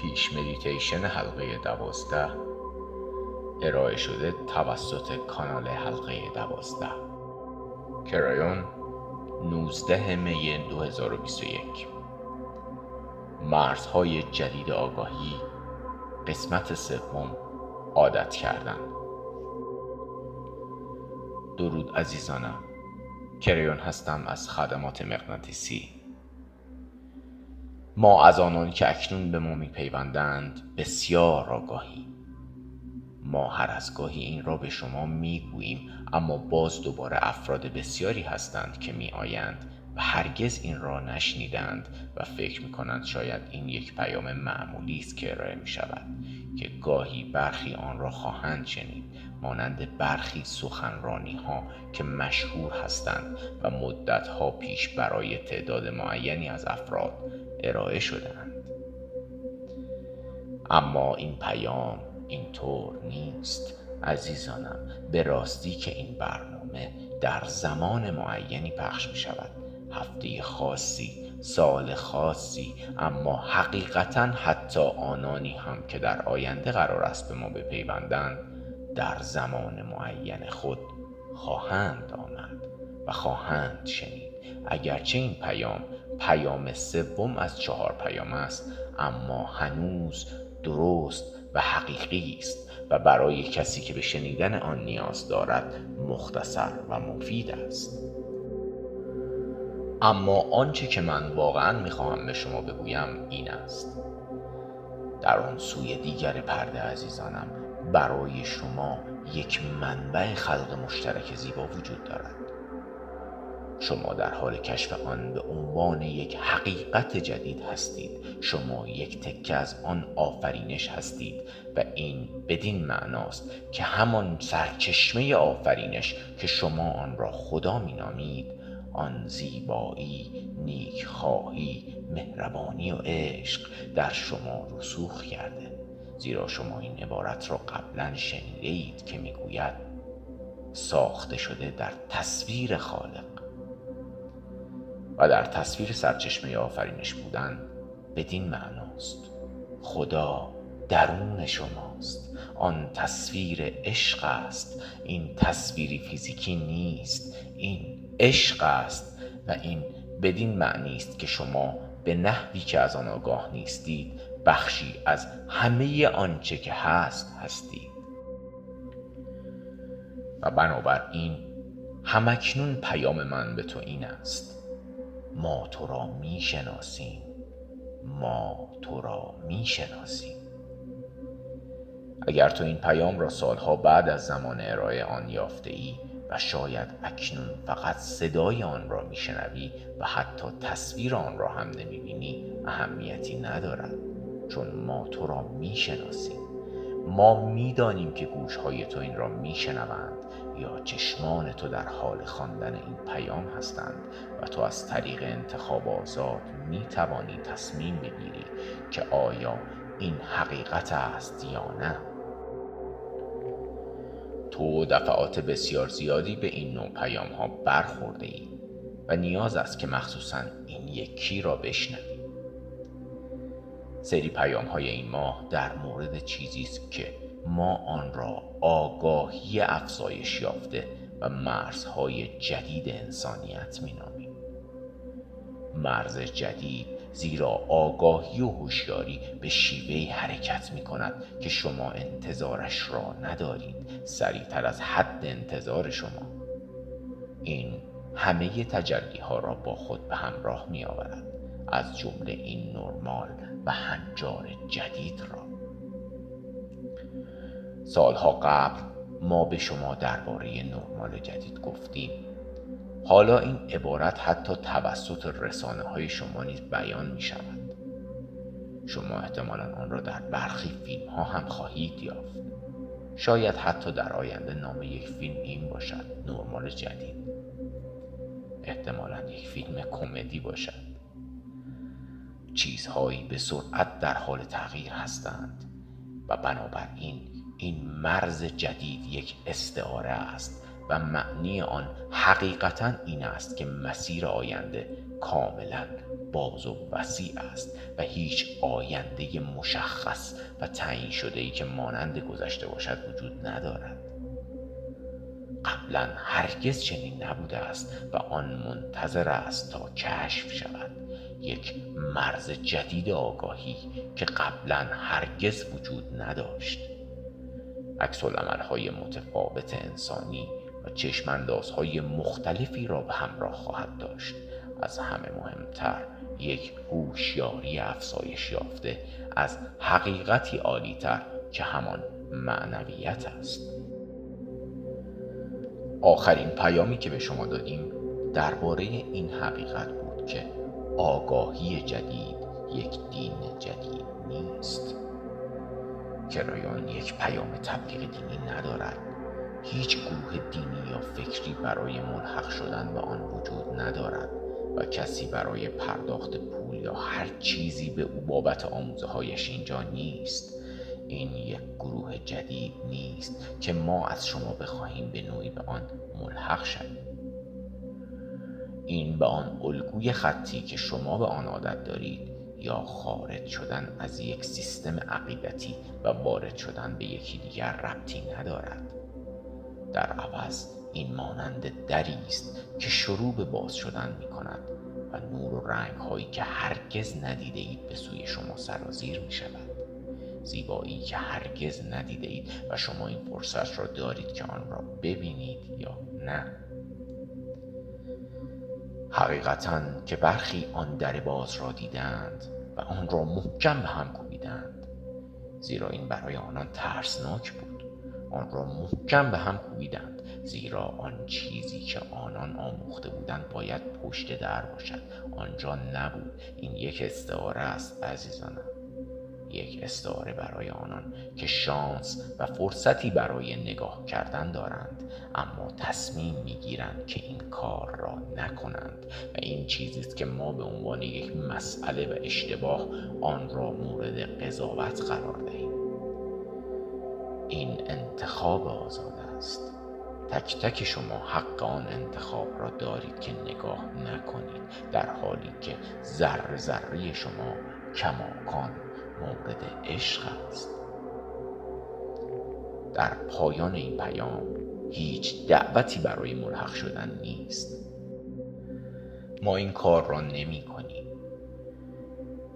پیش مدیتیشن حلقه دوازده. ارائه شده توسط کانال حلقه دوازده. کرایون 19 می 2021 مرزهای جدید آگاهی قسمت سوم عادت کردن. درود عزیزانم. کریون هستم از خدمات مغناطیسی. ما از آنان که اکنون به ما میپیوندند بسیار آگاهی ما هر از گاهی این را به شما می‌گوییم اما باز دوباره افراد بسیاری هستند که میآیند و هرگز این را نشنیدند و فکر می کنند شاید این یک پیام معمولی است که ارائه می شود که گاهی برخی آن را خواهند شنید مانند برخی سخنرانی ها که مشهور هستند و مدت ها پیش برای تعداد معینی از افراد ارائه شدهاند. اما این پیام اینطور نیست عزیزانم. به راستی که این برنامه در زمان معینی پخش می شود هفته خاصی سال خاصی اما حقیقتا حتی آنانی هم که در آینده قرار است به ما بپیوندند در زمان معین خود خواهند آمد و خواهند شنید. اگرچه این پیام پیام سوم از چهار پیام است. اما هنوز درست و حقیقی است و برای کسی که به شنیدن آن نیاز دارد مختصر و مفید است. اما آنچه که من واقعا می‌خواهم به شما بگویم این است. در آن سوی دیگر پرده عزیزانم برای شما یک منبع خلق مشترک زیبا وجود دارد. شما در حال کشف آن به عنوان یک حقیقت جدید هستید. شما یک تکه از آن آفرینش هستید و این بدین معناست که همان سرچشمه آفرینش که شما آن را خدا مینامید آن زیبایی نیکخواهی مهربانی و عشق در شما رسوخ کرده. زیرا شما این عبارت را قبلا شنیده اید که می‌گوید ساخته شده در تصویر خالق. و در تصویر سرچشمه آفرینش بودن بدین معناست. خدا درون شماست. آن تصویر عشق است. این تصویری فیزیکی نیست. این عشق است و این بدین معنی است که شما به نحوی که از آن آگاه نیستید بخشی از همه آنچه که هست هستید. و بنابراین همکنون پیام من به تو این است. ما تو را می شناسیم ما تو را می شناسیم اگر تو این پیام را سالها بعد از زمان ارائه آن یافته ای و شاید اکنون فقط صدای آن را میشنوی و حتی تصویر آن را هم نمی‌بینی اهمیتی ندارد. چون ما تو را می‌شناسیم. ما می‌دانیم که گوشهای تو این را میشنوند. یا چشمان تو در حال خواندن این پیام هستند و تو از طریق انتخاب آزاد می توانی تصمیم بگیری که آیا این حقیقت است یا نه. تو دفعات بسیار زیادی به این نوع پیام ها برخورده ای و نیاز است که مخصوصا این یکی را بشنوی. سری پیام های این ماه در مورد چیزی است که ما آن را آگاهی افزایش یافته و مرزهای جدید انسانیت مینامیم. مرز جدید زیرا آگاهی و هوشیاری به شیوهی حرکت می کند که شما انتظارش را ندارید سریعتر از حد انتظار شما. این همه تجلی ها را با خود به همراه می آورد از جمله این نرمال و هنجار جدید را. سالها قبل ما به شما درباره نرمال جدید گفتیم. حالا این عبارت حتی توسط رسانه های شما نیز بیان می شود شما احتمالا آن را در برخی فیلم ها هم خواهید یافت. شاید حتی در آینده نام یک فیلم این باشد نرمال جدید. احتمالا یک فیلم کمدی باشد. چیزهایی به سرعت در حال تغییر هستند و بنابراین این مرز جدید یک استعاره است و معنی آن حقیقتا این است که مسیر آینده کاملا باز و وسیع است و هیچ آینده مشخص و تعیین شده ای که مانند گذشته باشد وجود ندارد. قبلا هرگز چنین نبوده است و آن منتظر است تا کشف شود. یک مرز جدید آگاهی که قبلا هرگز وجود نداشت. عکس های متفاوت انسانی و چشماندازهای مختلفی را به همراه خواهد داشت. از همه مهمتر یک هوشیاری افزایش یافته از حقیقتی عالیتر که همان معنویت است. آخرین پیامی که به شما دادیم درباره این حقیقت بود که آگاهی جدید یک دین جدید نیست. کرایان یک پیام تبلیغ دینی ندارد. هیچ گروه دینی یا فکری برای ملحق شدن به آن وجود ندارد و کسی برای پرداخت پول یا هر چیزی به او بابت آموزه هایش اینجا نیست. این یک گروه جدید نیست که ما از شما بخواهیم به نوعی به آن ملحق شویم. این به آن الگوی خطی که شما به آن عادت دارید. یا خارج شدن از یک سیستم عقیدتی و وارد شدن به یکی دیگر ربطی ندارد. در عوض این مانند دری است که شروع به باز شدن می کند و نور و رنگ هایی که هرگز ندیده اید به سوی شما سرازیر می شود زیبایی که هرگز ندیده اید و شما این فرصت را دارید که آن را ببینید یا نه. حقیقتا که برخی آن در باز را دیدند و آن را محکم به هم کوبیدند. زیرا این برای آنان ترسناک بود. آن را محکم به هم کوبیدند. زیرا آن چیزی که آنان آموخته بودند باید پشت در باشد. آنجا نبود. این یک استعاره است عزیزانم. یک استعاره برای آنان که شانس و فرصتی برای نگاه کردن دارند اما تصمیم می‌گیرند که این کار را نکنند و این چیزی است که ما به عنوان یک مسئله و اشتباه آن را مورد قضاوت قرار دهیم. این انتخاب آزاد است. تک تک شما حق آن انتخاب را دارید که نگاه نکنید در حالی که ذره ذره شما کماکان مورد عشق است. در پایان این پیام هیچ دعوتی برای ملحق شدن نیست. ما این کار را نمی کنیم.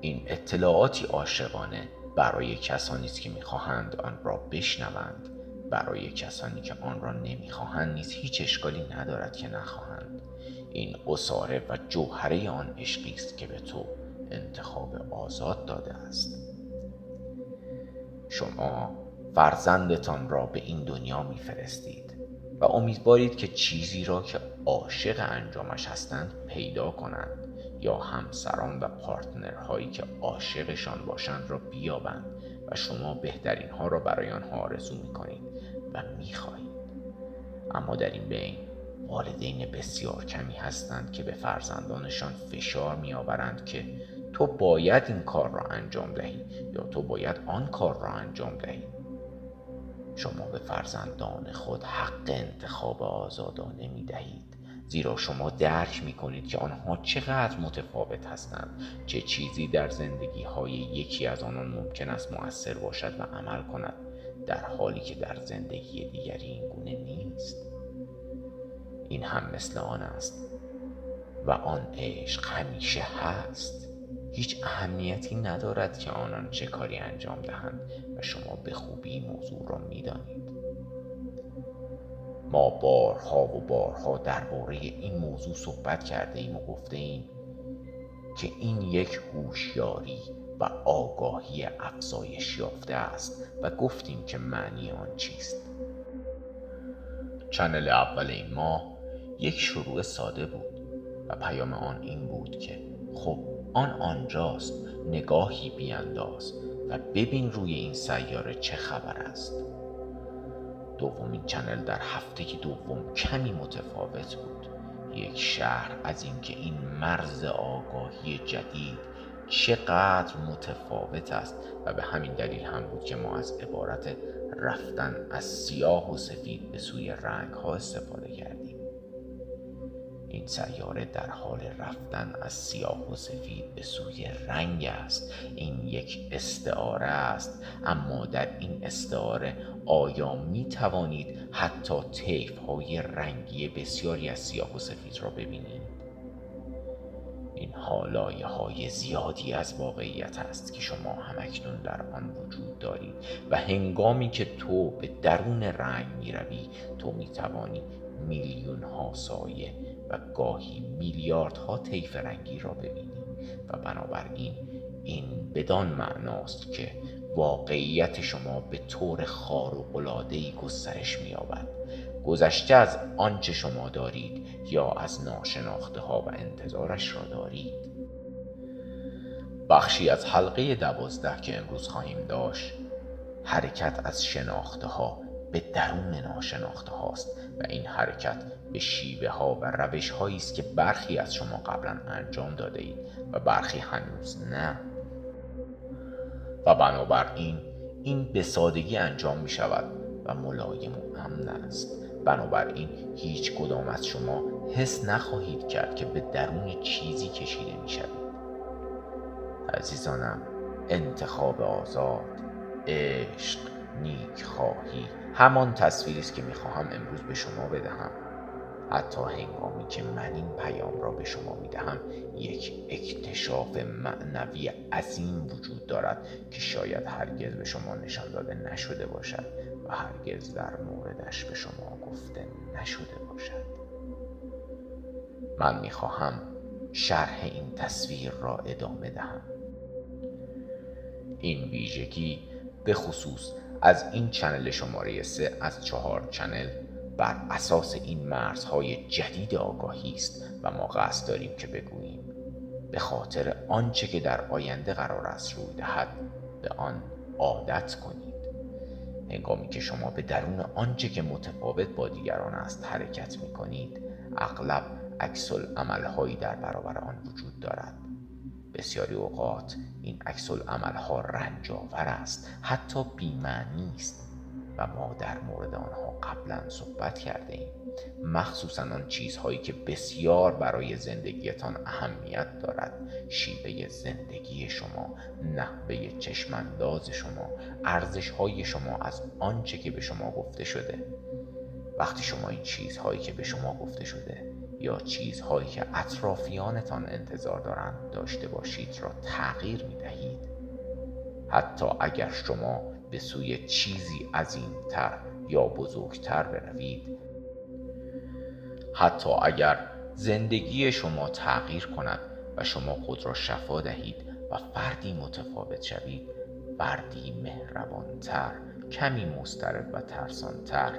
این اطلاعاتی عاشقانه برای کسانی است که می‌خواهند آن را بشنوند. برای کسانی که آن را نمی‌خواهند نیز هیچ اشکالی ندارد که نخواهند. این اصاره و جوهره آن عشقی است که به تو انتخاب آزاد داده است. شما فرزندتان را به این دنیا میفرستید و امیدوارید که چیزی را که عاشق انجامش هستند پیدا کنند یا همسران و پارتنرهایی که عاشقشان باشند را بیابند و شما بهترین ها را برای آنها آرزو می کنید و می خواهید. اما در این بین والدین بسیار کمی هستند که به فرزندانشان فشار می آورند که تو باید این کار را انجام دهی یا تو باید آن کار را انجام دهی؟ شما به فرزندان خود حق انتخاب آزادانه می دهید. زیرا شما درک می کنید که آنها چقدر متفاوت هستند چه چیزی در زندگی های یکی از آنان ممکن است مؤثر باشد و عمل کند در حالی که در زندگی دیگری این گونه نیست. این هم مثل آن است و آن عشق همیشه هست. هیچ اهمیتی ندارد که آنان چه کاری انجام دهند و شما به خوبی موضوع را می‌دانید. ما بارها و بارها درباره این موضوع صحبت کرده ایم و گفته ایم که این یک هوشیاری و آگاهی افزایش یافته است و گفتیم که معنی آن چیست. چنل اول این ماه یک شروع ساده بود و پیام آن این بود که خب آن آنجاست نگاهی بیانداز و ببین روی این سیاره چه خبر است. دومین چنل در هفته دوم کمی متفاوت بود. یک شهر از اینکه این مرز آگاهی جدید چقدر متفاوت است و به همین دلیل هم بود که ما از عبارت رفتن از سیاه و سفید به سوی رنگ ها استفاده کردیم. این سیاره در حال رفتن از سیاه و سفید به سوی رنگ است. این یک استعاره است. اما در این استعاره آیا می توانید حتی طیف های رنگی بسیاری از سیاه و سفید را ببینید؟ این حالایه های زیادی از واقعیت است که شما همکنون در آن وجود دارید و هنگامی که تو به درون رنگ می روی تو می توانی میلیون ها سایه و گاهی میلیاردها طیف رنگی را ببینی و بنابراین این بدان معناست که واقعیت شما به طور خارق العاده گسترش می‌یابد. گذشته از آنچه شما دارید یا از ناشناخته ها و انتظارش را دارید. بخشی از حلقه دوازده که امروز خواهیم داشت حرکت از شناخته ها به درون ناشناخته هاست و این حرکت به شیوه ها و روش هایی است که برخی از شما قبلا انجام داده اید و برخی هنوز نه. و بنابراین این به سادگی انجام می شود و ملایم و امن است. بنابراین هیچ کدام از شما حس نخواهید کرد که به درون چیزی کشیده می شوید. عزیزانم انتخاب آزاد عشق نیک خواهی. همان تصویری است که می‌خواهم امروز به شما بدهم. حتی هنگامی که من این پیام را به شما می‌دهم یک اکتشاف معنوی عظیم وجود دارد که شاید هرگز به شما نشان داده نشده باشد و هرگز در موردش به شما گفته نشده باشد. من می‌خواهم شرح این تصویر را ادامه دهم. این ویژگی به خصوص از این چنل شماره سه از چهار چنل بر اساس این مرزهای جدید آگاهی است و ما قصد داریم که بگوییم به خاطر آنچه که در آینده قرار است روی دهد به آن عادت کنید. هنگامی که شما به درون آنچه که متفاوت با دیگران است حرکت می کنید اغلب عکس عملهایی در برابر آن وجود دارد. بسیاری اوقات این عکس ها رنجاور است حتی بیمعنی است و ما در مورد آنها قبلا صحبت کرده ایم مخصوصا آن چیزهایی که بسیار برای زندگیتان اهمیت دارد. شیوه زندگی شما نحوه چشمانداز شما ارزش های شما از آنچه که به شما گفته شده. وقتی شما این چیزهایی که به شما گفته شده یا چیزهایی که اطرافیانتان انتظار دارند داشته باشید را تغییر می دهید حتی اگر شما به سوی چیزی عظیمتر یا بزرگتر بروید. حتی اگر زندگی شما تغییر کند و شما خود را شفا دهید و فردی متفاوت شوید فردی مهربانتر کمی مسترب و ترسانتر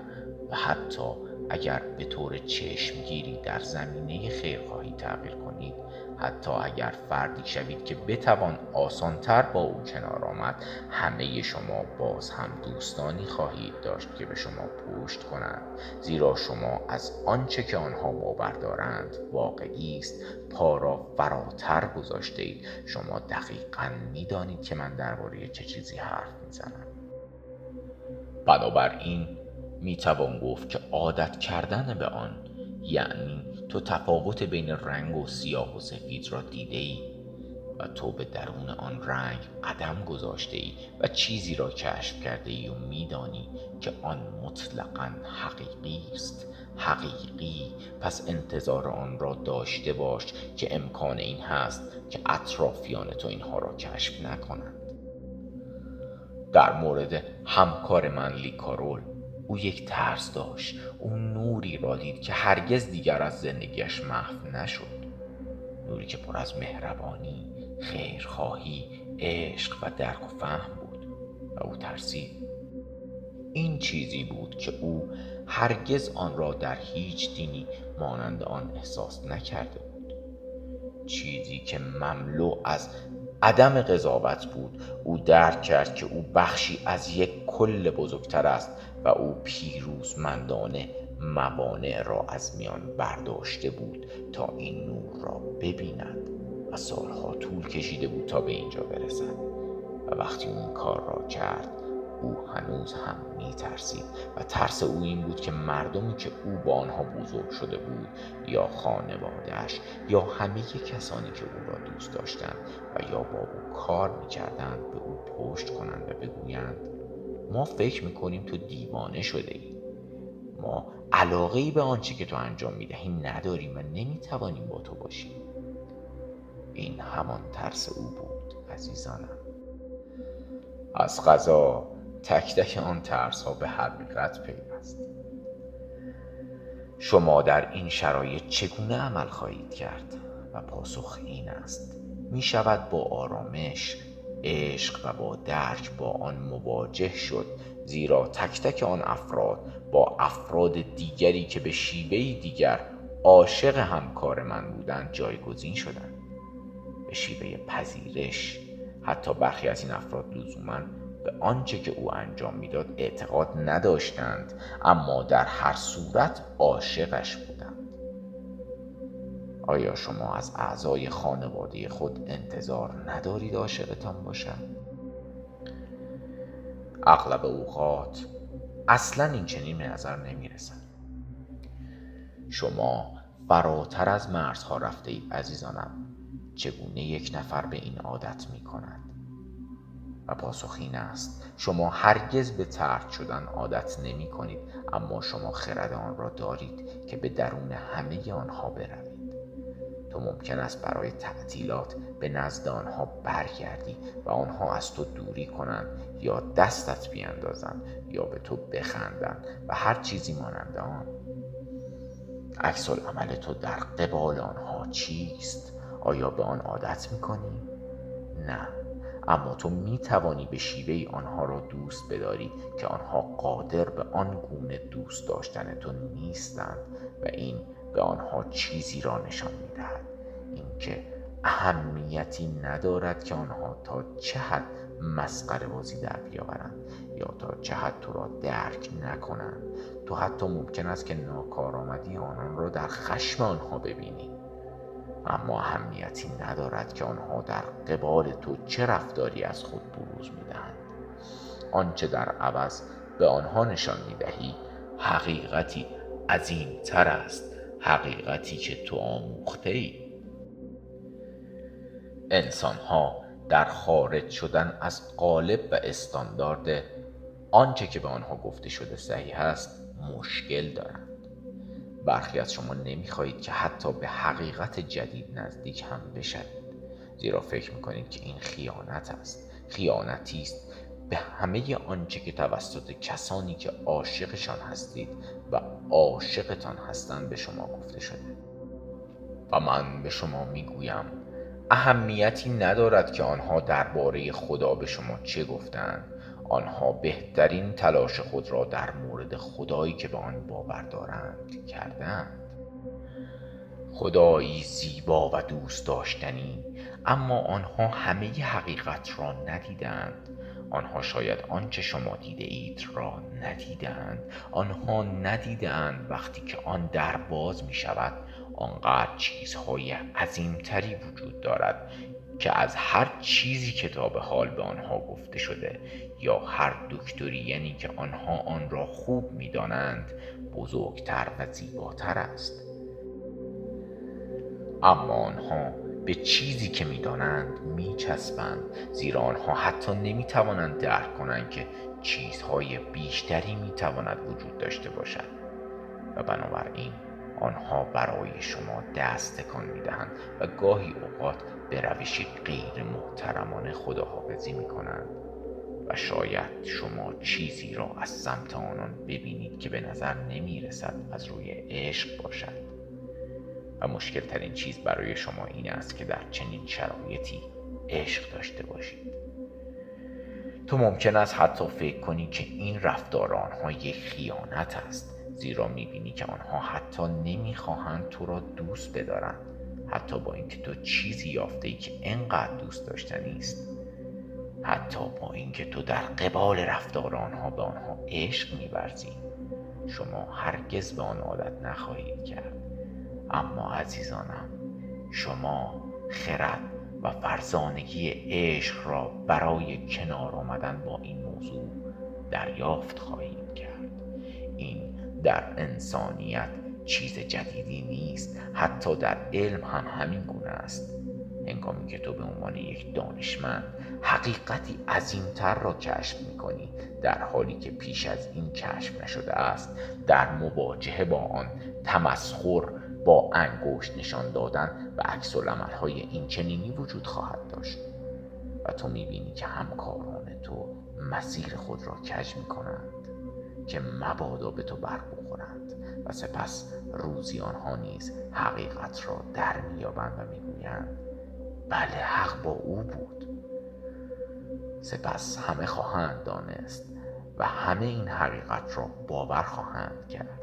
و حتی اگر به طور چشمگیری در زمینه خیرخواهی تغییر کنید حتی اگر فردی شوید که بتوان آسانتر با او کنار آمد همه شما باز هم دوستانی خواهید داشت که به شما پشت کنند. زیرا شما از آنچه که آنها باور دارند واقعی است پا را فراتر گذاشته اید شما دقیقا می‌دانید که من درباره چه چیزی حرف می‌زنم. بنابراین می توان گفت که عادت کردن به آن یعنی تو تفاوت بین رنگ و سیاه و سفید را دیده ای و تو به درون آن رنگ قدم گذاشته ای و چیزی را کشف کرده ای و میدانی که آن مطلقا حقیقی است. حقیقی پس انتظار آن را داشته باش که امکان این هست که اطرافیان تو اینها را کشف نکنند. در مورد همکار من لیکارول او یک ترس داشت. او نوری را دید که هرگز دیگر از زندگیش محو نشد. نوری که پر از مهربانی خیرخواهی عشق و درک و فهم بود. و او ترسید. این چیزی بود که او هرگز آن را در هیچ دینی مانند آن احساس نکرده بود. چیزی که مملو از عدم قضاوت بود. او درک کرد که او بخشی از یک کل بزرگتر است و او پیروزمندانه موانع را از میان برداشته بود تا این نور را ببیند و سالها طول کشیده بود تا به اینجا برسد. و وقتی اون کار را کرد او هنوز هم می ترسید و ترس او این بود که مردمی که او با آنها بزرگ شده بود یا خانوادهش یا همه کسانی که او را دوست داشتند و یا با او کار می کردند به او پشت کنند و بگویند ما فکر می‌کنیم تو دیوانه شده ای. ما علاقه ای به آنچه که تو انجام می دهی نداریم و نمی‌توانیم با تو باشیم. این همان ترس او بود عزیزانم. از غذا تک تک آن ترس ها به حقیقت پیوست. شما در این شرایط چگونه عمل خواهید کرد؟ و پاسخ این است می شود با آرامش عشق و با درک با آن مواجه شد زیرا تک تک آن افراد با افراد دیگری که به شیوهی دیگر عاشق همکار من بودند جایگزین شدند. به شیوه پذیرش حتی برخی از این افراد لزوما به آنچه که او انجام می‌داد اعتقاد نداشتند اما در هر صورت عاشقش بودند. آیا شما از اعضای خانواده خود انتظار ندارید عاشقتان باشند اغلب اوقات اصلا این چنین به نظر نمی رسد شما فراتر از مرزها رفته اید عزیزانم چگونه یک نفر به این عادت می کند و پاسخ این است. شما هرگز به ترک شدن عادت نمی کنید اما شما خرد آن را دارید که به درون همه آنها بروید. تو ممکن است برای تعطیلات به نزد آنها برگردی و آنها از تو دوری کنند یا دستت بیاندازند یا به تو بخندند و هر چیزی مانند آن. عکس عمل تو در قبال آنها چیست؟ آیا به آن عادت می‌کنی نه. اما تو می توانی به شیوه آنها را دوست بداری که آنها قادر به آن گونه دوست داشتن تو نیستند و این به آنها چیزی را نشان می دهد اینکه اهمیتی ندارد که آنها تا چه حد مسخره بازی در بیاورند یا تا چه حد تو را درک نکنند. تو حتی ممکن است که ناکارآمدی آنان را در خشم آنها ببینی. اما اهمیتی ندارد که آنها در قبال تو چه رفتاری از خود بروز می‌دهند. آنچه در عوض به آنها نشان می‌دهی حقیقتی عظیمتر است حقیقتی که تو آموخته ای انسان ها در خارج شدن از قالب و استاندارد آنچه که به آنها گفته شده صحیح است مشکل دارند. برخی از شما نمی‌خواهید که حتی به حقیقت جدید نزدیک هم بشوید. زیرا فکر می‌کنید که این خیانت است. خیانتی است به همه آنچه که توسط کسانی که عاشقشان هستید و عاشقتان هستند به شما گفته شده. و من به شما می‌گویم اهمیتی ندارد که آنها درباره خدا به شما چه گفتند آنها بهترین تلاش خود را در مورد خدایی که به آن باور دارند کردند. خدایی زیبا و دوست داشتنی اما آنها همه حقیقت را ندیدند. آنها شاید آنچه شما دیده اید را ندیدند. آنها ندیدند وقتی که آن در باز می شود آنقدر چیزهای عظیمتری وجود دارد که از هر چیزی که تا به حال به آنها گفته شده یا هر دکتری یعنی که آنها آن را خوب می‌دانند بزرگتر و زیباتر است. اما آنها به چیزی که می‌دانند میچسبند زیرا آنها حتی نمی‌توانند درک کنند که چیزهای بیشتری می‌تواند وجود داشته باشد. و بنابراین آنها برای شما دست تکان می‌دهند و گاهی اوقات به روشی غیر محترمانه خداحافظی می‌کنند. و شاید شما چیزی را از سمت آنان ببینید که به نظر نمی رسد از روی عشق باشد. و مشکل ترین چیز برای شما این است که در چنین شرایطی عشق داشته باشید. تو ممکن است حتی فکر کنی که این رفتار آنها یک خیانت است زیرا می‌بینی که آنها حتی نمی‌خواهند تو را دوست بدارند حتی با اینکه تو چیزی یافته ای که انقدر دوست داشتنی است. حتی با اینکه تو در قبال رفتار آنها به آنها عشق میورزی شما هرگز به آن عادت نخواهید کرد. اما عزیزانم شما خرد و فرزانگی عشق را برای کنار آمدن با این موضوع دریافت خواهیم کرد. این در انسانیت چیز جدیدی نیست. حتی در علم هم همین گونه است. هنگامی که تو به عنوان یک دانشمند حقیقتی عظیمتر را کشف می‌کنی در حالی که پیش از این کشف نشده است در مواجهه با آن تمسخر با انگشت نشان دادن و عکس های این چنینی وجود خواهد داشت. و تو می‌بینی که همکاران تو مسیر خود را کج می‌کنند که مبادا به تو بر بخورند و سپس روزی آنها نیز حقیقت را در میابند و می‌گویند. بله حق با او بود. سپس همه خواهند دانست و همه این حقیقت را باور خواهند کرد.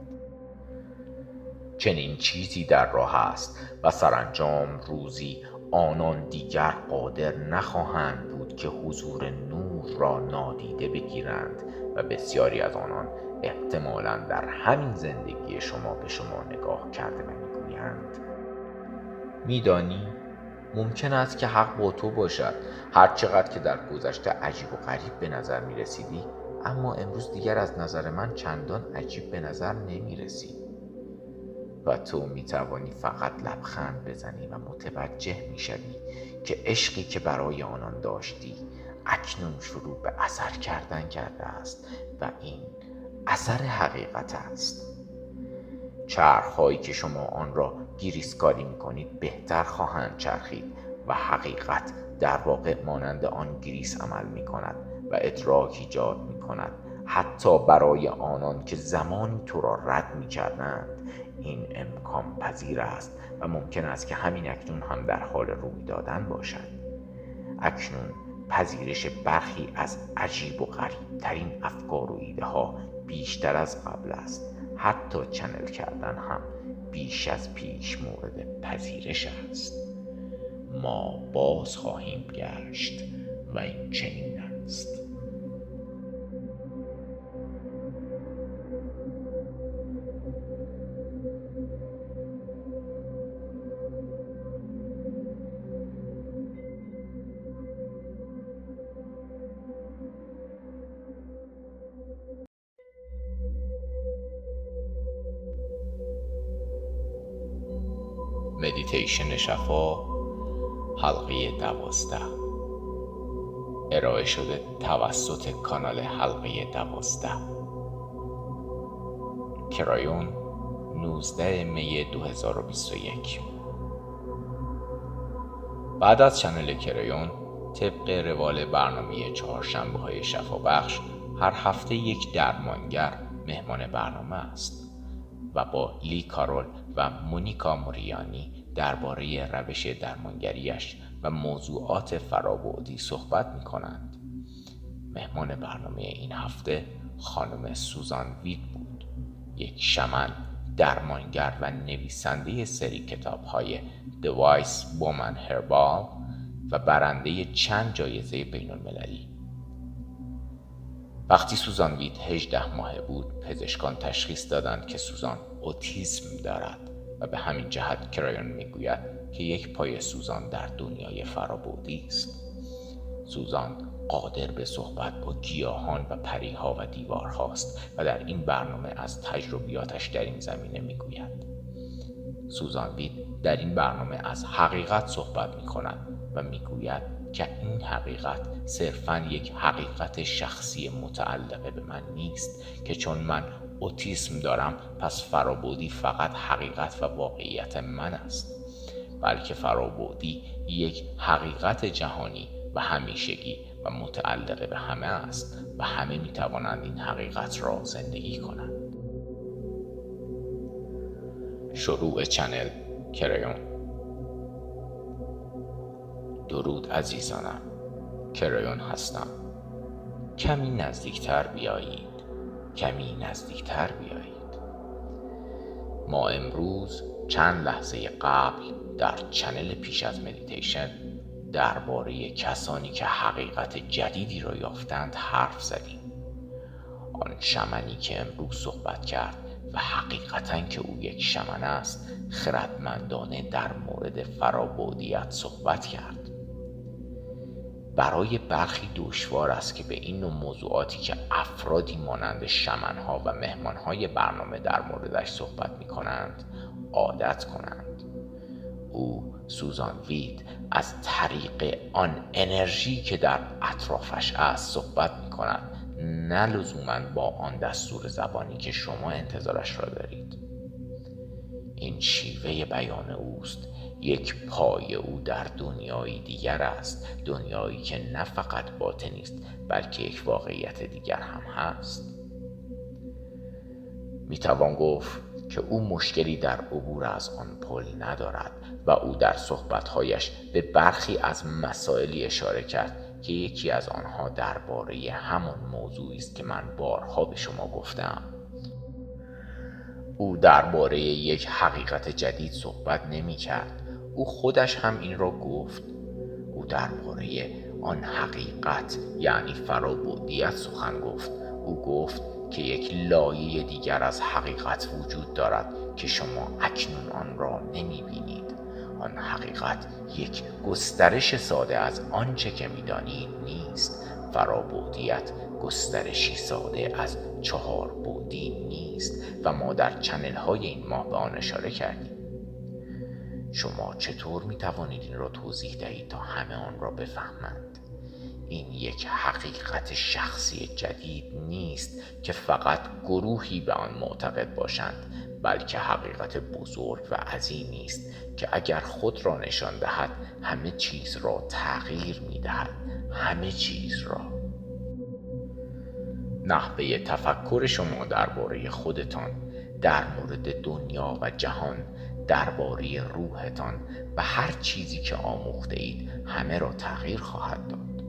چنین چیزی در راه است و سرانجام روزی آنان دیگر قادر نخواهند بود که حضور نور را نادیده بگیرند و بسیاری از آنان احتمالا در همین زندگی شما به شما نگاه کرده و می‌گویند. میدانی؟ ممکن است که حق با تو باشد. هر چقدر که در گذشته عجیب و غریب به نظر می رسیدی اما امروز دیگر از نظر من چندان عجیب به نظر نمی رسید و تو می توانی فقط لبخند بزنی و متوجه می شوی که عشقی که برای آنان داشتی اکنون شروع به اثر کردن کرده است و این اثر حقیقت است. چرخهایی که شما آن را گیریسکاری می کنید بهتر خواهند چرخید و حقیقت در واقع مانند آن گریس عمل می کند و ادراک ایجاد می کند حتی برای آنان که زمانی تو را رد می کردند این امکان پذیر است و ممکن است که همین اکنون هم در حال روی دادن باشد. اکنون پذیرش برخی از عجیب و غریب ترین افکار و ایده ها بیشتر از قبل است. حتی چنل کردن هم بیش از پیش مورد پذیرش است. ما باز خواهیم گشت و این چنین است. مدیتیشن شفا حلقه دوازده. ارائه شده توسط کانال حلقه دوازده. کرایون 19 می 2021 بعد از channel کرایون طبق روال برنامه چهارشنبه های شفا بخش هر هفته یک درمانگر مهمان برنامه است و با لی کارول و مونیکا موریانی درباره روش درمانگریش و موضوعات فرابعدی صحبت می کنند. مهمان برنامه این هفته خانم سوزان وید بود. یک شمن درمانگر و نویسنده سری کتاب های Wise Woman Herbal و برنده چند جایزه بین المللی وقتی سوزان وید 18 ماه بود پزشکان تشخیص دادند که سوزان اوتیسم دارد. و به همین جهت کرایون می‌گوید که یک پای سوزان در دنیای فرابودی است. سوزان قادر به صحبت با گیاهان و پریها و دیوارهاست و در این برنامه از تجربیاتش در این زمینه می‌گوید. سوزان وید در این برنامه از حقیقت صحبت می کند و می‌گوید که این حقیقت صرفا یک حقیقت شخصی متعلقه به من نیست که چون من اوتیسم دارم پس فرابودی فقط حقیقت و واقعیت من است. بلکه فرابودی یک حقیقت جهانی و همیشگی و متعلقه به همه است و همه می توانند این حقیقت را زندگی کنند. شروع channel کرایون. درود عزیزانم. کرایون هستم. کمی نزدیکتر بیایید. کمی نزدیکتر بیایید. ما امروز چند لحظه قبل در channel پیش از مدیتیشن درباره کسانی که حقیقت جدیدی را یافتند حرف زدیم. آن شمنی که امروز صحبت کرد و حقیقتا که او یک شمن است خردمندانه در مورد فرابودیت صحبت کرد. برای برخی دشوار است که به این نوع موضوعاتی که افرادی مانند شمنها و مهمانهای برنامه در موردش صحبت می کنند عادت کنند. او سوزان وید از طریق آن انرژی که در اطرافش است صحبت می کند نه لزوما با آن دستور زبانی که شما انتظارش را دارید. این شیوه بیان اوست. یک پای او در دنیایی دیگر است دنیایی که نه فقط باطنی است بلکه یک واقعیت دیگر هم هست. می‌توان گفت که او مشکلی در عبور از آن پل ندارد و او در صحبتهایش به برخی از مسائلی اشاره کرد که یکی از آنها درباره همان موضوعی است که من بارها به شما گفتم. او درباره یک حقیقت جدید صحبت نمی کرد او خودش هم این را گفت. او درباره آن حقیقت یعنی فرابودیت سخن گفت. او گفت که یک لایه دیگر از حقیقت وجود دارد که شما اکنون آن را نمی بینید آن حقیقت یک گسترش ساده از آنچه که می‌دانید نیست. فرابودیت گسترشی ساده از چهار بودی نیست و ما در چنل های این ماه به آن اشاره کردیم. شما چطور می توانید این را توضیح دهید تا همه آن را بفهمند؟ این یک حقیقت شخصی جدید نیست که فقط گروهی به آن معتقد باشند بلکه حقیقت بزرگ و عظیمی است که اگر خود را نشان دهد همه چیز را تغییر می دهد همه چیز را. نحوه تفکر شما درباره خودتان در مورد دنیا و جهان درباره روحتان و هر چیزی که آموخته اید همه را تغییر خواهد داد.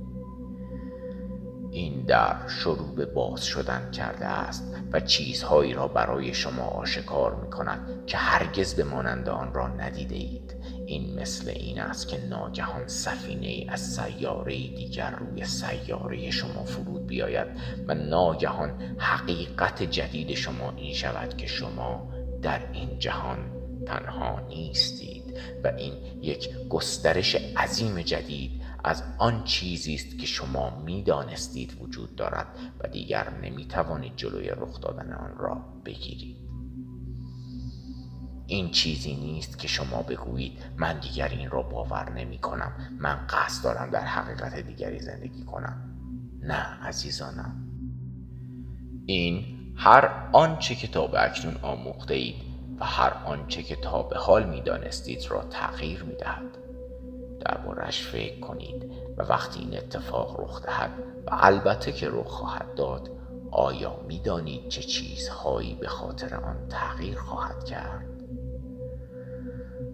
این در شروع به باز شدن کرده است و چیزهایی را برای شما آشکار می کند که هرگز به مانند آن را ندیده اید. این مثل این است که ناگهان سفینه ای از سیاره دیگر روی سیاره شما فرود بیاید و ناگهان حقیقت جدید شما این شود که شما در این جهان تنها نیستید و این یک گسترش عظیم جدید از آن چیزی است که شما می‌دانستید وجود دارد و دیگر نمی‌توانید جلوی رخ دادن آن را بگیرید. این چیزی نیست که شما بگویید من دیگر این را باور نمی کنم من قصد دارم در حقیقت دیگری زندگی کنم. نه عزیزانم. این هر آنچه که تا به اکنون آموخته اید و هر آنچه که تا به حال می‌دانستید را تغییر می‌دهد. دربارش فکر کنید و وقتی این اتفاق رخ دهد و البته که رخ خواهد داد آیا می‌دانید چه چیزهایی به خاطر آن تغییر خواهد کرد؟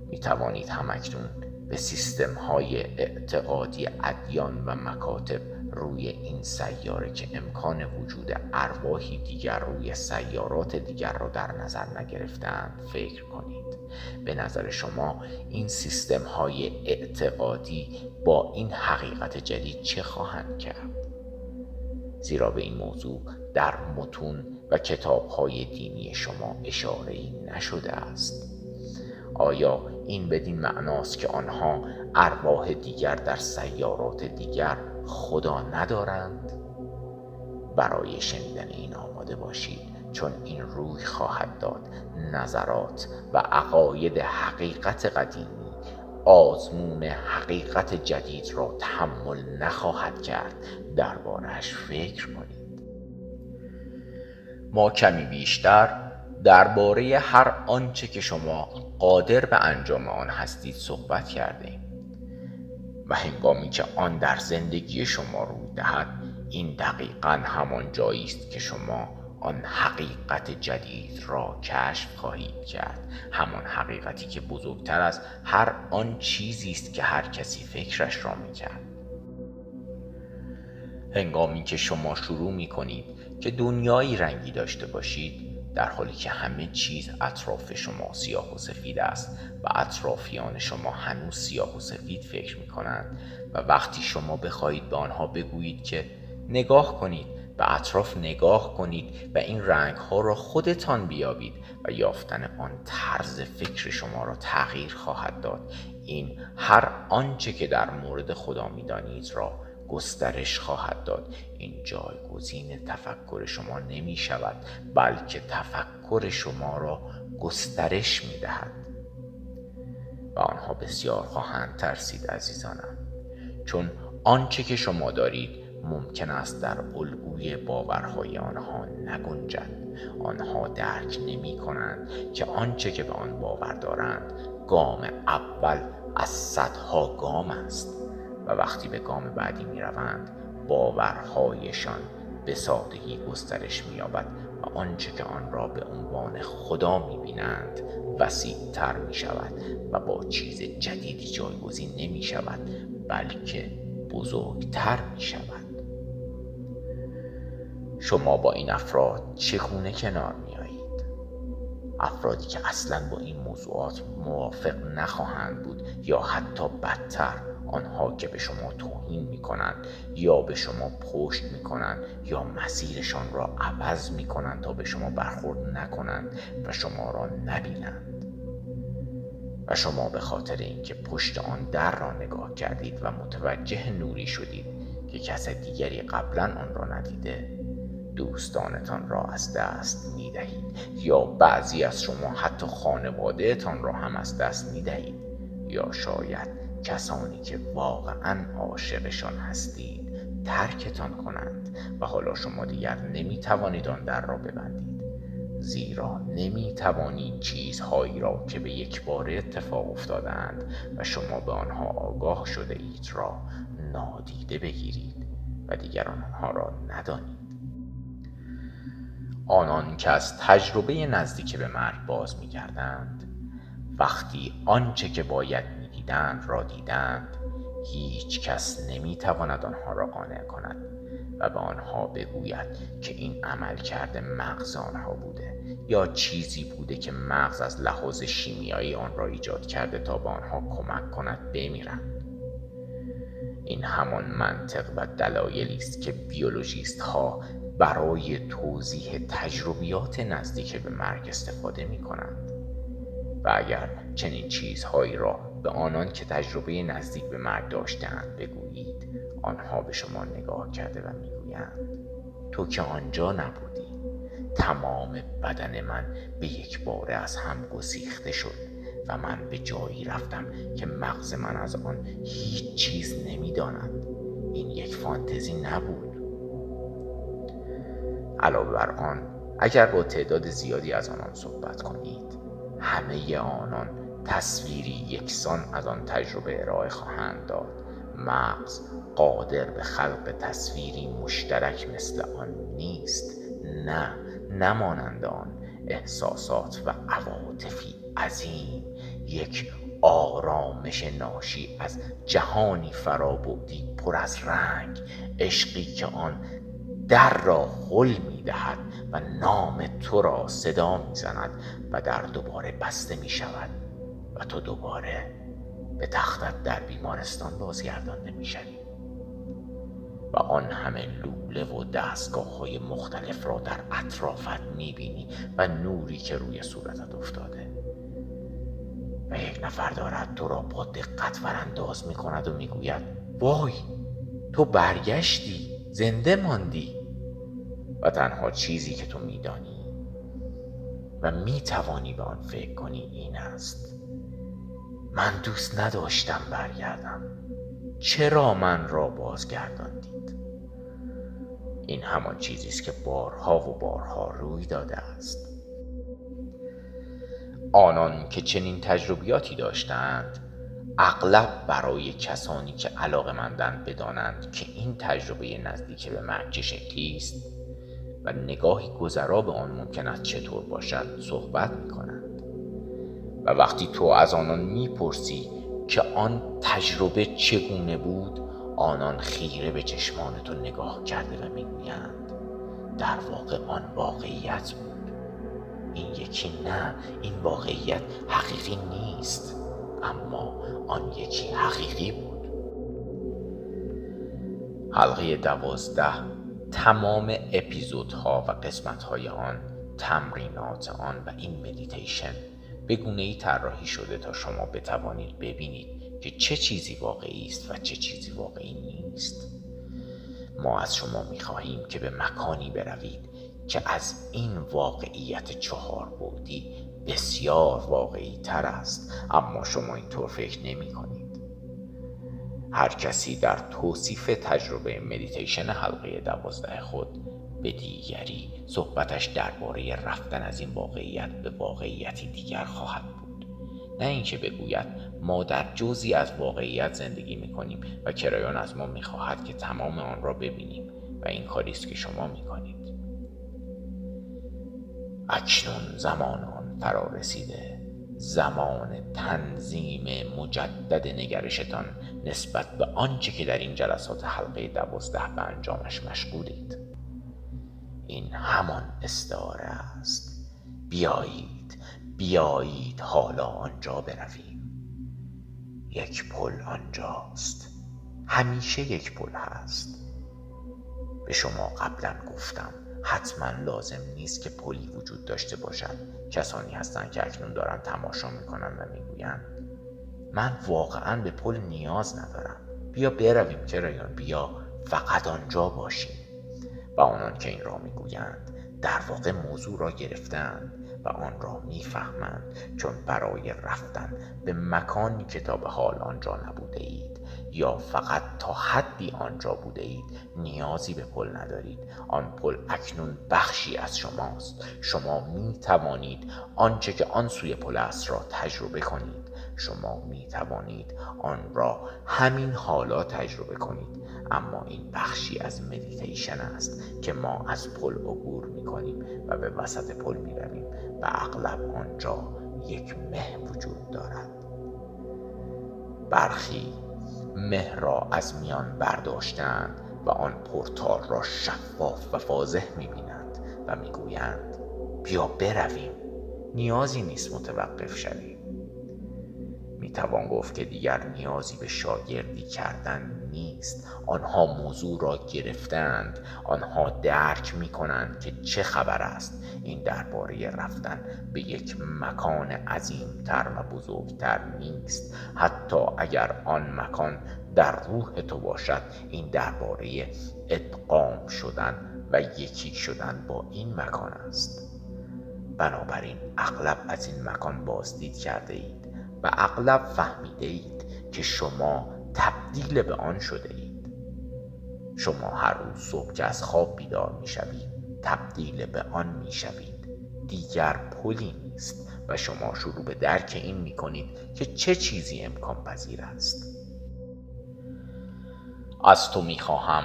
می توانید همکنون به سیستم های اعتقادی ادیان و مکاتب روی این سیاره که امکان وجود ارواحی دیگر روی سیارات دیگر را در نظر نگرفتند فکر کنید به نظر شما این سیستم های اعتقادی با این حقیقت جدید چه خواهند کرد؟ زیرا به این موضوع در متون و کتاب های دینی شما اشاره نشده است آیا این بدین معناست که آنها ارواح دیگر در سیارات دیگر خدا ندارند؟ برای شنیدن این آماده باشید چون این روی خواهد داد. نظرات و عقاید حقیقت قدیمی آزمون حقیقت جدید را تحمل نخواهد کرد. دربارهش فکر کنید. ما کمی بیشتر درباره هر آنچه که شما قادر به انجام آن هستید صحبت کردیم و هنگامی که آن در زندگی شما روی دهد این دقیقا همان جایی است که شما آن حقیقت جدید را کشف خواهید کرد. همان حقیقتی که بزرگتر از هر آن چیزی است که هر کسی فکرش را می‌کرد. هنگامی که شما شروع می کنید که دنیایی رنگی داشته باشید در حالی که همه چیز اطراف شما سیاه و سفید است و اطرافیان شما هنوز سیاه و سفید فکر می کنند و وقتی شما بخواهید به آنها بگویید که نگاه کنید به اطراف نگاه کنید و این رنگ ها را خودتان بیابید و یافتن آن طرز فکر شما را تغییر خواهد داد این هر آنچه که در مورد خدا می‌دانید را گسترش خواهد داد. این جایگزین تفکر شما نمی شود بلکه تفکر شما را گسترش می دهد. و آنها بسیار خواهند ترسید عزیزانم. چون آنچه که شما دارید ممکن است در الگوی باورهای آنها نگنجد. آنها درک نمی کنند که آنچه که به آن باور دارند گام اول از صدها گام است. و وقتی به گام بعدی می روند باورهایشان به سادگی گسترش می یابد و آنچه که آن را به عنوان خدا می بینند وسیعتر می شود و با چیز جدیدی جایگزین نمی شود بلکه بزرگتر می شود شما با این افراد چگونه کنار میایید افرادی که اصلا با این موضوعات موافق نخواهند بود یا حتی بدتر آنها که به شما توهین می کنند یا به شما پشت می کنند یا مسیرشان را عوض می کنند تا به شما برخورد نکنند و شما را نبینند. و شما به خاطر اینکه پشت آن در را نگاه کردید و متوجه نوری شدید که کس دیگری قبلا آن را ندیده دوستانتان را از دست می دهید یا بعضی از شما حتی خانوادهتان را هم از دست می دهید یا شاید کسانی که واقعا عاشقشان هستید ترکتان کنند و حالا شما دیگر نمی توانید آن در را ببندید. زیرا نمی توانید چیزهایی را که به یک بار اتفاق افتادند و شما به آنها آگاه شده اید را نادیده بگیرید و دیگر آنها را ندانید. آنان که از تجربه نزدیک به مرگ باز میگردند وقتی آنچه که باید می‌دیدند را دیدند هیچ کس نمی‌تواند آنها را قانع کند و به آنها بگوید که این عمل کرده مغز آنها بوده یا چیزی بوده که مغز از لحاظ شیمیایی آن را ایجاد کرده تا به آنها کمک کند بمیرند. این همان منطق و دلایلی است که بیولوژیست ها برای توضیح تجربیات نزدیک به مرگ استفاده می کنند و اگر چنین چیزهایی را به آنان که تجربه نزدیک به مرگ داشتند بگویید آنها به شما نگاه کرده و می‌گویند تو که آنجا نبودی. تمام بدن من به یک باره از هم گسیخته شد و من به جایی رفتم که مغز من از آن هیچ چیز نمی‌داند. این یک فانتزی نبود. علاوه بر آن اگر با تعداد زیادی از آنان صحبت کنید همه آنان تصویری یکسان از آن تجربه ارائه خواهند داد. مغز قادر به خلق تصویری مشترک مثل آن نیست. نه نمانند آن احساسات و عواطفی عظیم. یک آرامش ناشی از جهانی فرابودی پر از رنگ. عشقی که آن در را حل می دهد و نام تو را صدا می زند و در دوباره بسته می شود و تو دوباره به تختت در بیمارستان بازگردانده می شوی و آن همه لوله و دستگاه های مختلف را در اطرافت می بینی و نوری که روی صورتت افتاده. و یک نفر دارد تو را با دقت ورانداز می کند و می گوید وای تو برگشتی زنده ماندی. و تنها چیزی که تو میدانی و می‌توانی به آن فکر کنی این است. من دوست نداشتم برگردم. چرا من را بازگرداندید؟ این همان چیزی است که بارها و بارها روی داده است. آنان که چنین تجربیاتی داشتند اغلب برای کسانی که علاقه مندن بدانند که این تجربه نزدیک به مرگ چه شکلی است و نگاهی گذرا به آن ممکن است چطور باشد صحبت می کنند و وقتی تو از آنان می‌پرسی که آن تجربه چگونه بود آنان خیره به چشمان تو نگاه کرده و می‌گویند در واقع آن واقعیت بود. این یکی نه این واقعیت حقیقی نیست اما آن یکی حقیقی بود. حلقه دوازده تمام اپیزودها و قسمتهای آن تمرینات آن و این مدیتیشن به گونه ای طراحی شده تا شما بتوانید ببینید که چه چیزی واقعی است و چه چیزی واقعی نیست. ما از شما می‌خواهیم که به مکانی بروید که از این واقعیت چهار بودی بسیار واقعی تر است اما شما اینطور فکر نمی کنید هر کسی در توصیف تجربه مدیتیشن حلقه دوازده خود به دیگری صحبتش درباره رفتن از این واقعیت به واقعیتی دیگر خواهد بود. نه اینکه بگوید ما در جزی از واقعیت زندگی می کنیم و کرایان از ما می خواهد که تمام آن را ببینیم و این کاری است که شما می کنید اکنون زمان آن فرا رسیده زمان تنظیم مجدد نگرشتان نسبت به آنچه که در این جلسات حلقه دوازده به انجامش مشغولید. این همان استعاره است. بیایید بیایید حالا آنجا برویم. یک پل آنجاست. همیشه یک پل هست. به شما قبلا گفتم حتما لازم نیست که پلی وجود داشته باشد. کسانی هستند که اکنون دارن تماشا می‌کنن و می‌گویند من واقعا به پل نیاز ندارم. بیا برویم کرایان. بیا فقط آنجا باشیم. و آنان که این را می‌گویند در واقع موضوع را گرفتند و آن را می‌فهمند چون برای رفتن به مکانی که تا به حال آنجا نبوده اید یا فقط تا حدی آنجا بوده اید نیازی به پل ندارید. آن پل اکنون بخشی از شماست. شما می توانید آنچه که آن سوی پل است را تجربه کنید. شما می توانید آن را همین حالا تجربه کنید. اما این بخشی از مدیتیشن است که ما از پل عبور می کنیم و به وسط پل می رویم و اغلب آنجا یک مه وجود دارد. برخی مه را از میان برداشتند و آن پورتال را شفاف و واضح می‌بینند و می‌گویند بیا برویم. نیازی نیست متوقف شویم. می‌توان گفت که دیگر نیازی به شاگردی کردن نیست. آنها موضوع را گرفتند. آنها درک می کنند که چه خبر است. این درباره رفتن به یک مکان عظیمتر و بزرگتر نیست. حتی اگر آن مکان در روح تو باشد این درباره ادغام شدن و یکی شدن با این مکان است. بنابراین اغلب از این مکان بازدید کرده اید. و اغلب فهمیده اید که شما تبدیل به آن شده اید شما هر روز صبح که از خواب بیدار می شوید تبدیل به آن می شوید دیگر پلی نیست و شما شروع به درک این می کنید که چه چیزی امکان پذیر است. از تو می خواهم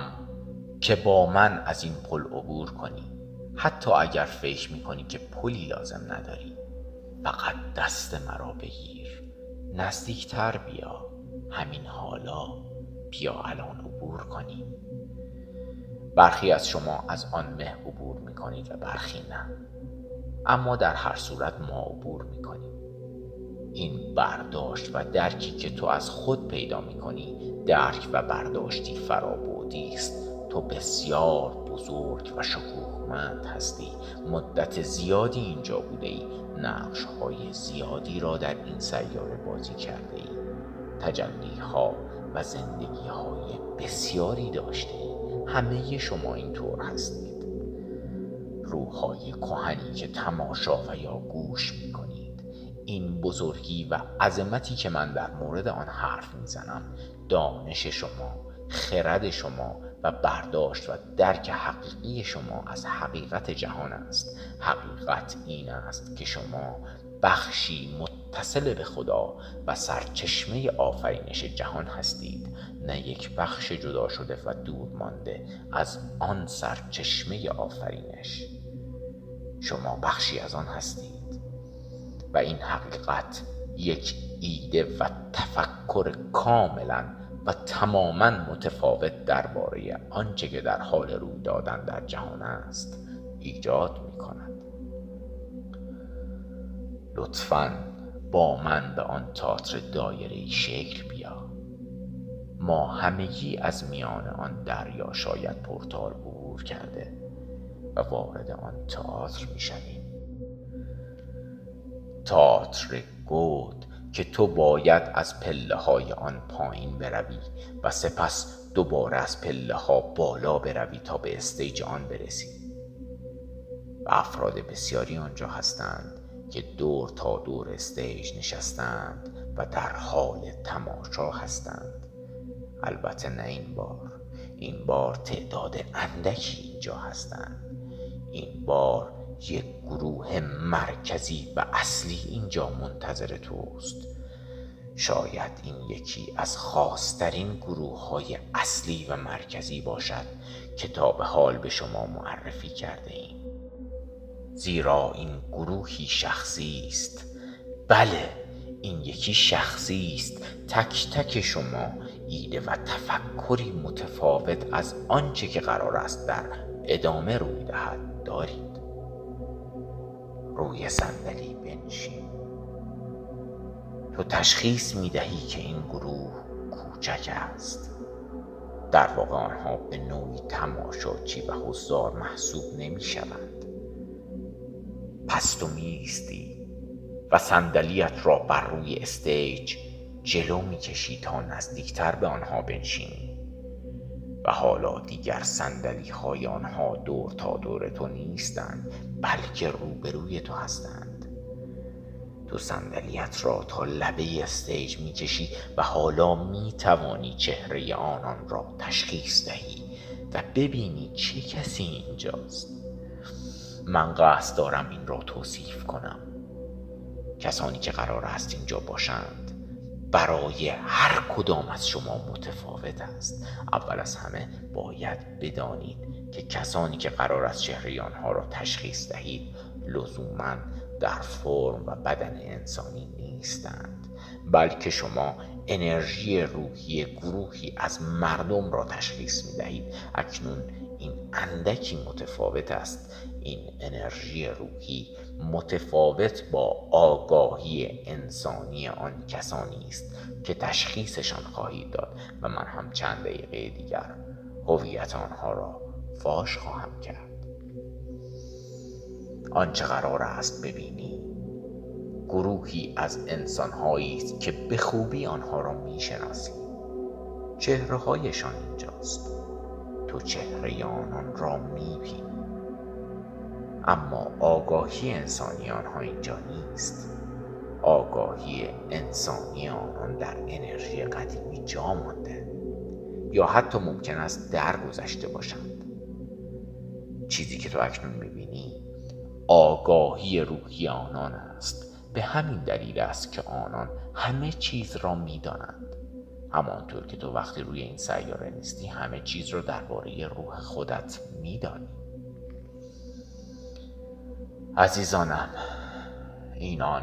که با من از این پل عبور کنی. حتی اگر فکر می کنی که پلی لازم نداری فقط دست مرا بگیر. نزدیکتر بیا. همین حالا بیا الان عبور کنیم برخی از شما از آن مه عبور می کنید و برخی نه. اما در هر صورت ما عبور می کنیم این برداشت و درکی که تو از خود پیدا می کنی درک و برداشتی فرابودی است. تو بسیار بزرگ و شکوهمند هستی. مدت زیادی اینجا بوده ای نقش های زیادی را در این سیاره بازی کرده ای تجلی ها و زندگی های بسیاری داشته ای همه شما اینطور هستید. روح های کهنی که تماشا و یا گوش می کنید این بزرگی و عظمتی که من در مورد آن حرف می‌زنم دانش شما خرد شما و برداشت و درک حقیقی شما از حقیقت جهان است. حقیقت این است که شما بخشی متصل به خدا و سرچشمه آفرینش جهان هستید. نه یک بخش جدا شده و دور مانده از آن سرچشمه آفرینش. شما بخشی از آن هستید. و این حقیقت یک ایده و تفکر کاملا و تماما متفاوت درباره آنچه که در حال روی دادن در جهان است ایجاد می کند لطفا با من به آن تاتر دایره شکل بیا. ما همگی از میان آن دریا شاید پورتال عبور کرده و وارد آن تئاتر می شویم تئاتر گود که تو باید از پله های آن پایین بروی و سپس دوباره از پله ها بالا بروی تا به استیج آن برسی. و افراد بسیاری آنجا هستند که دور تا دور استیج نشستند و در حال تماشا هستند. البته نه این بار. این بار تعداد اندکی اینجا هستند. این بار یک گروه مرکزی و اصلی اینجا منتظر توست. شاید این یکی از خاصترین گروه های اصلی و مرکزی باشد که تا به حال به شما معرفی کرده ایم زیرا این گروهی شخصی است. بله این یکی شخصی است. تک تک شما ایده و تفکری متفاوت از آنچه که قرار است در ادامه روی دهد دارید. روی صندلی بنشین. تو تشخیص می دهی که این گروه کوچک است. در واقع آنها به نوعی تماشاچی و حضار محسوب نمی شوند پس تو میستی و صندلیت را بر روی استیج جلو می‌کشی تا نزدیکتر به آنها بنشینی. و حالا دیگر سندلی های آنها دور تا دور تو نیستند بلکه روبروی تو هستند. تو صندلیت را تا لبه استیج می‌کشی و حالا می‌توانی چهره آنان را تشخیص دهی و ببینی چه کسی اینجاست. من قصد دارم این را توصیف کنم. کسانی که قرار است اینجا باشند برای هر کدام از شما متفاوت است. اول از همه باید بدانید که کسانی که قرار است چهره آنها را تشخیص دهید لزوما در فرم و بدن انسانی نیستند بلکه شما انرژی روحی گروهی از مردم را تشخیص می دهید اکنون این اندکی متفاوت است این انرژی روحی متفاوت با آگاهی انسانی آن کسانی است که تشخیصشان خواهید داد و من هم چند دقیقه دیگر هویت آنها را فاش خواهم کرد. آنچه قرار است ببینی. گروهی از انسانهایی است که به خوبی آنها را می‌شناسی. چهره هایشان اینجاست. تو چهره آنان را می‌بینی. اما آگاهی انسانی آنها اینجا نیست. آگاهی انسانی آنان در انرژی قدیمی جا مانده یا حتی ممکن است درگذشته باشند. چیزی که تو اکنون می‌بینی آگاهی روحی آنان است. به همین دلیل است که آنان همه چیز را می‌دانند. همانطور که تو وقتی روی این سیاره نیستی همه چیز را درباره روح خودت میدانی. عزیزانم اینان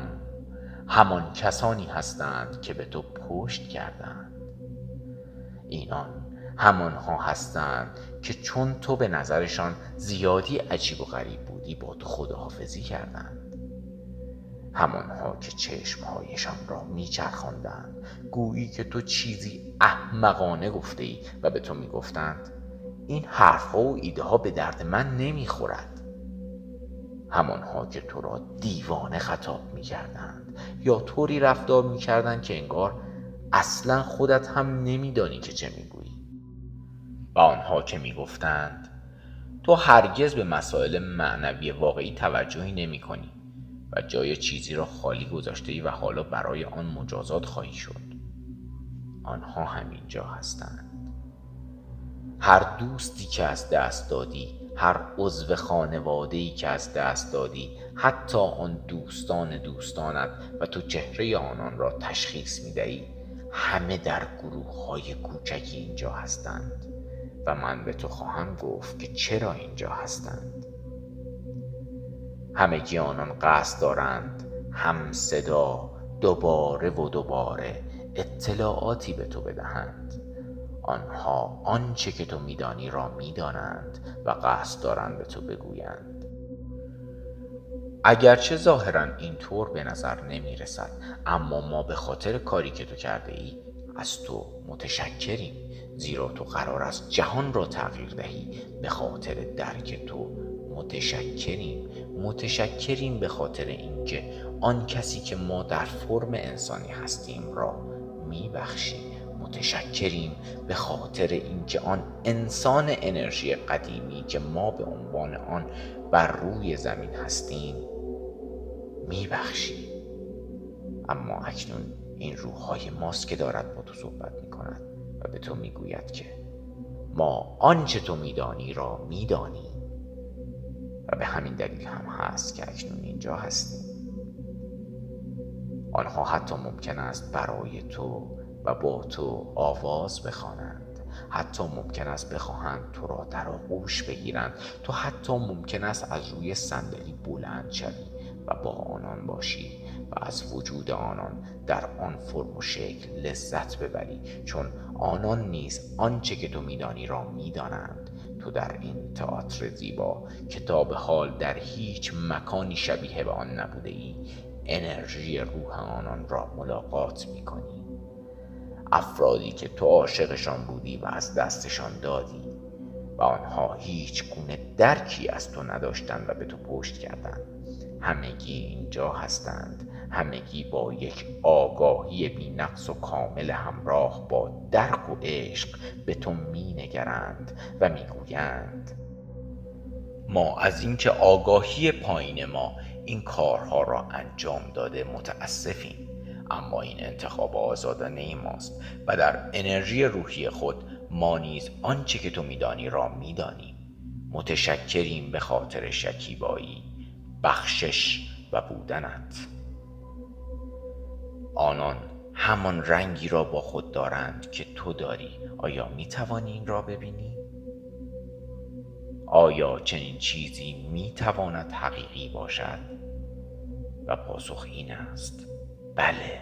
همان کسانی هستند که به تو پشت کردند. اینان همانها هستند که چون تو به نظرشان زیادی عجیب و غریب بودی با تو خداحافظی کردند. همانها که چشمهایشان را میچرخاندند گویی که تو چیزی احمقانه گفته ای و به تو می‌گفتند این حرفها و ایده ها به درد من نمی‌خورد. همانها که تو را دیوانه خطاب می کردند یا طوری رفتار می کردند که انگار اصلا خودت هم نمیدانی که چه می‌گویی. و آنها که می‌گفتند تو هرگز به مسائل معنوی واقعی توجهی نمی کنی و جای چیزی را خالی گذاشته ای و حالا برای آن مجازات خواهی شد. آنها همینجا هستند. هر دوستی که از دست دادی هر عضو خانواده که از دست دادی حتی آن دوستان دوستانت و تو چهره آنان را تشخیص می دهی همه در گروه های کوچکی اینجا هستند و من به تو خواهم گفت که چرا اینجا هستند. همگی آنان قصد دارند هم صدا دوباره و دوباره اطلاعاتی به تو بدهند. آنها آنچه که تو میدانی را می‌دانند و قصد دارند به تو بگویند. اگرچه ظاهرا اینطور به نظر نمی رسد اما ما به خاطر کاری که تو کرده ای از تو متشکریم زیرا تو قرار است جهان را تغییر دهی به خاطر درک تو متشکریم. متشکریم به خاطر اینکه آن کسی که ما در فرم انسانی هستیم را میبخشی متشکریم به خاطر اینکه آن انسان انرژی قدیمی که ما به عنوان آن بر روی زمین هستیم میبخشی اما اکنون این روحهای ماست که دارد با تو صحبت می کند و به تو می‌گوید که ما آنچه تو میدانی را میدانی. و به همین دلیل هم هست که اکنون اینجا هستیم. آنها حتی ممکن است برای تو و با تو آواز بخوانند. حتی ممکن است بخواهند تو را در آغوش بگیرند. تو حتی ممکن است از روی صندلی بلند شوی و با آنان باشی و از وجود آنان در آن فرم و شکل لذت ببری. چون آنان نیز آنچه که تو میدانی را می‌دانند. تو در این تئاتر زیبا کتاب حال در هیچ مکانی شبیه به آن نبوده ای. انرژی روح آنان را ملاقات می کنی افرادی که تو عاشقشان بودی و از دستشان دادی و آنها هیچ گونه درکی از تو نداشتند و به تو پشت کردند. همگی اینجا هستند. همگی با یک آگاهی بی نقص و کامل همراه با درک و عشق به تو می نگرند و می گویند ما از اینکه آگاهی پایین ما این کارها را انجام داده متاسفیم. اما این انتخاب آزادانه ماست و در انرژی روحی خود ما نیز آنچه که تو میدانی را می‌دانیم متشکریم به خاطر شکیبایی بخشش و بودنت آنان همان رنگی را با خود دارند که تو داری آیا می توانی این را ببینی؟ آیا چنین چیزی می تواند حقیقی باشد؟ و پاسخ این است بله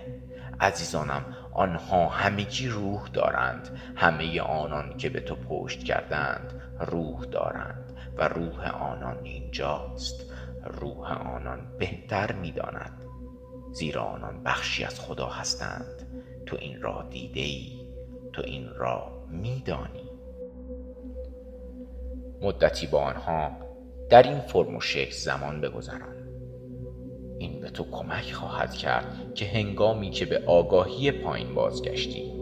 عزیزانم آنها همگی روح دارند. همه آنان که به تو پشت کردند روح دارند و روح آنان اینجاست. روح آنان بهتر می‌داند. زیرا آنان بخشی از خدا هستند. تو این را دیده ای تو این را میدانی. مدتی با آنها در این فرم و شکل زمان بگذران. این به تو کمک خواهد کرد که هنگامی که به آگاهی پایین بازگشتی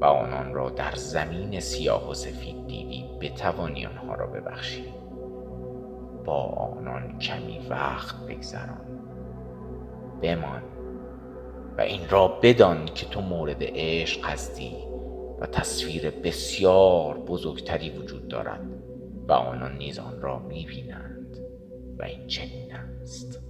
و آنان را در زمین سیاه و سفید دیدی بتوانی آنها را ببخشی. با آنان کمی وقت بگذران. بمان و این را بدان که تو مورد عشق هستی و تصویر بسیار بزرگتری وجود دارد و آنان نیز آن را می‌بینند و این چنین است.